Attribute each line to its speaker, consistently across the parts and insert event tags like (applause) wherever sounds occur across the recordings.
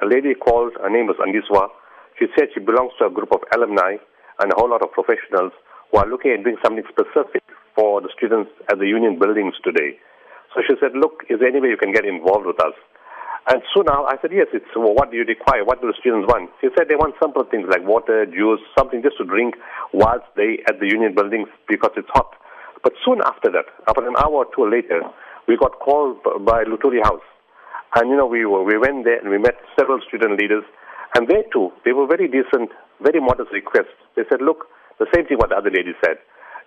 Speaker 1: A lady called, her name was Andiswa. She said she belongs to a group of alumni and a whole lot of professionals who are looking at doing something specific for the students at the union buildings today. So she said, look, is there any way you can get involved with us? And so now I said, yes, it's well, what do you require? What do the students want? She said they want simple things like water, juice, something just to drink whilst they at the union buildings because it's hot. But soon after that, about an hour or two later, we got called by Luthuli House. And, you know, we, were, we went there and we met several student leaders. And they too, they were very decent, very modest requests. They said, look, the same thing what the other lady said.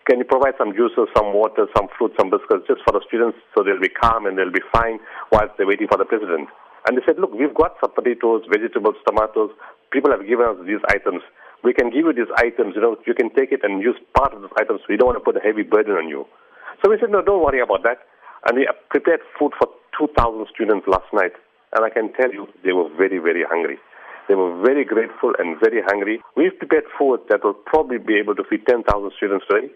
Speaker 1: Can you provide some juices, some water, some fruit, some biscuits just for the students so they'll be calm and they'll be fine whilst they're waiting for the president? And they said, look, we've got some potatoes, vegetables, tomatoes. People have given us these items. We can give you these items. You know, you can take it and use part of these items. We don't want to put a heavy burden on you. So we said, no, don't worry about that. And we prepared food for 2,000 students last night. And I can tell you, they were very, very hungry. They were very grateful and very hungry. We've prepared food that will probably be able to feed 10,000 students today.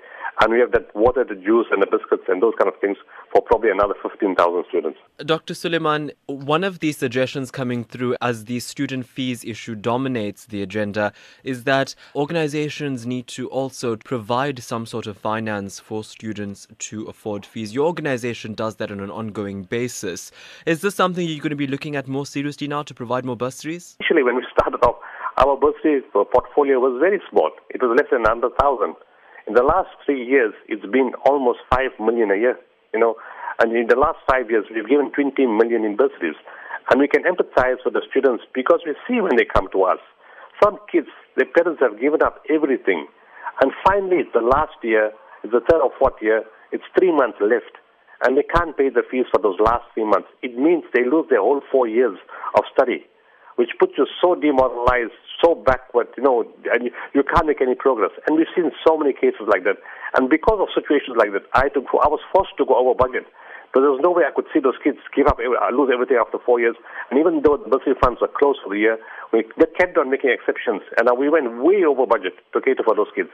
Speaker 1: And we have that water, the juice, and the biscuits, and those kind of things for probably another 15,000 students.
Speaker 2: Dr. Sooliman, one of the suggestions coming through as the student fees issue dominates the agenda is that organizations need to also provide some sort of finance for students to afford fees. Your organization does that on an ongoing basis. Is this something you're going to be looking at more seriously now to provide more bursaries?
Speaker 1: Initially, when we (laughs) started off, our bursary portfolio was very small. It was less than 100,000. In the last three years, it's been almost 5 million a year, you know. And in the last five years, we've given 20 million in bursaries. And we can empathize with the students because we see when they come to us. Some kids, their parents have given up everything. And finally, it's the last year, it's the third or fourth year, it's three months left. And they can't pay the fees for those last three months. It means they lose their whole four years of study, which puts you so demoralized, so backward, you know, and you, you can't make any progress. And we've seen so many cases like that. And because of situations like that, I, took, I was forced to go over budget. But there was no way I could see those kids give up, uh, lose everything after four years. And even though the bursary funds were closed for the year, we kept on making exceptions. And we went way over budget to cater for those kids.